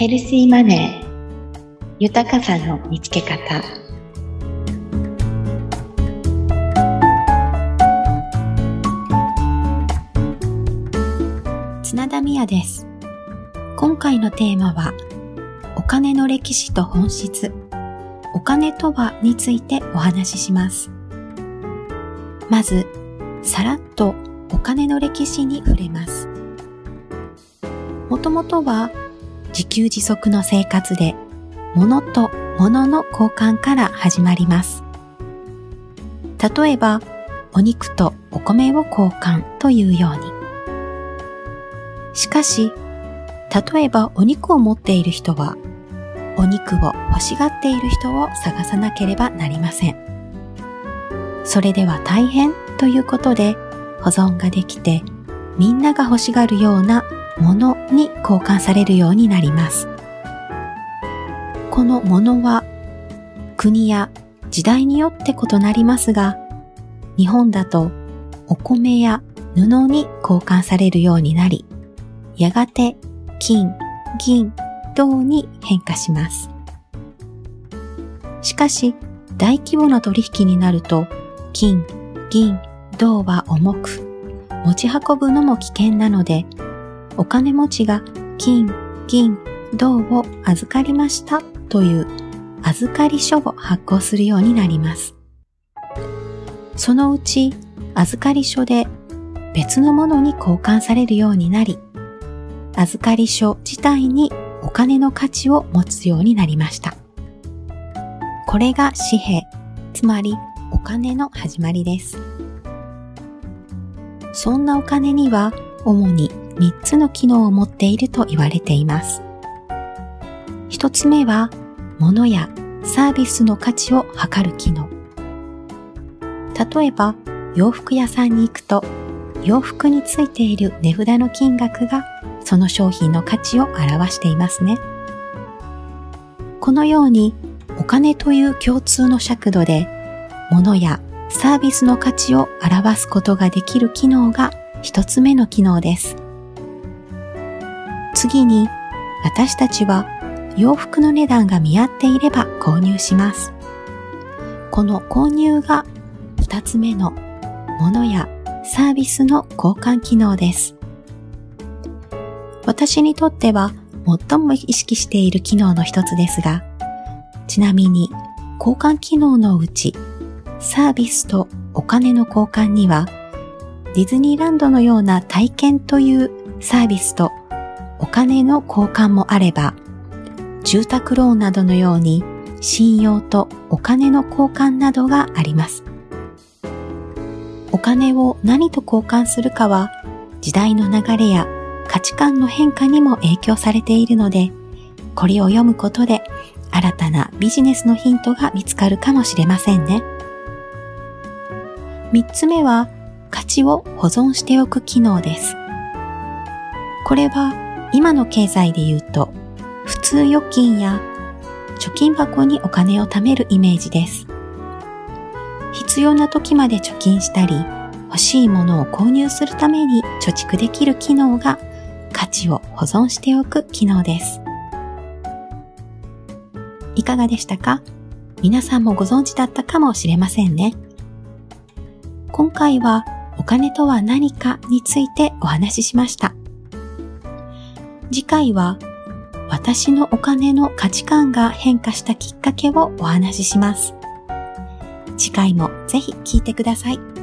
ヘルシーマネー。豊かさの見つけ方。綱田美也です。今回のテーマはお金の歴史と本質。お金とはについてお話しします。まずさらっとお金の歴史に触れます。もともとは自給自足の生活で物と物の交換から始まります。例えば、お肉とお米を交換というように。しかし、例えばお肉を持っている人は、お肉を欲しがっている人を探さなければなりません。それでは大変ということで保存ができてみんなが欲しがるようなものに交換されるようになります。このものは国や時代によって異なりますが、日本だとお米や布に交換されるようになり、やがて金、銀、銅に変化します。しかし、大規模な取引になると、金、銀、銅は重く、持ち運ぶのも危険なので、お金持ちが金、銀、銅を預かりましたという預かり書を発行するようになります。そのうち預かり書で別のものに交換されるようになり、預かり書自体にお金の価値を持つようになりました。これが紙幣、つまりお金の始まりです。そんなお金には主に3つの機能を持っていると言われています。1つ目は、物やサービスの価値を測る機能。例えば、洋服屋さんに行くと、洋服についている値札の金額がその商品の価値を表していますね。このように、お金という共通の尺度で、物やサービスの価値を表すことができる機能が一つ目の機能です。次に、私たちは洋服の値段が見合っていれば購入します。この購入が二つ目の物やサービスの交換機能です。私にとっては最も意識している機能の一つですが、ちなみに交換機能のうちサービスとお金の交換にはディズニーランドのような体験というサービスとお金の交換もあれば、住宅ローンなどのように信用とお金の交換などがあります。お金を何と交換するかは時代の流れや価値観の変化にも影響されているので、これを読むことで新たなビジネスのヒントが見つかるかもしれませんね。三つ目は価値を保存しておく機能です。これは今の経済で言うと、普通預金や貯金箱にお金を貯めるイメージです。必要な時まで貯金したり、欲しいものを購入するために貯蓄できる機能が価値を保存しておく機能です。いかがでしたか？皆さんもご存知だったかもしれませんね。今回は金とは何かについてお話ししました。次回は私のお金の価値観が変化したきっかけをお話しします。次回もぜひ聞いてください。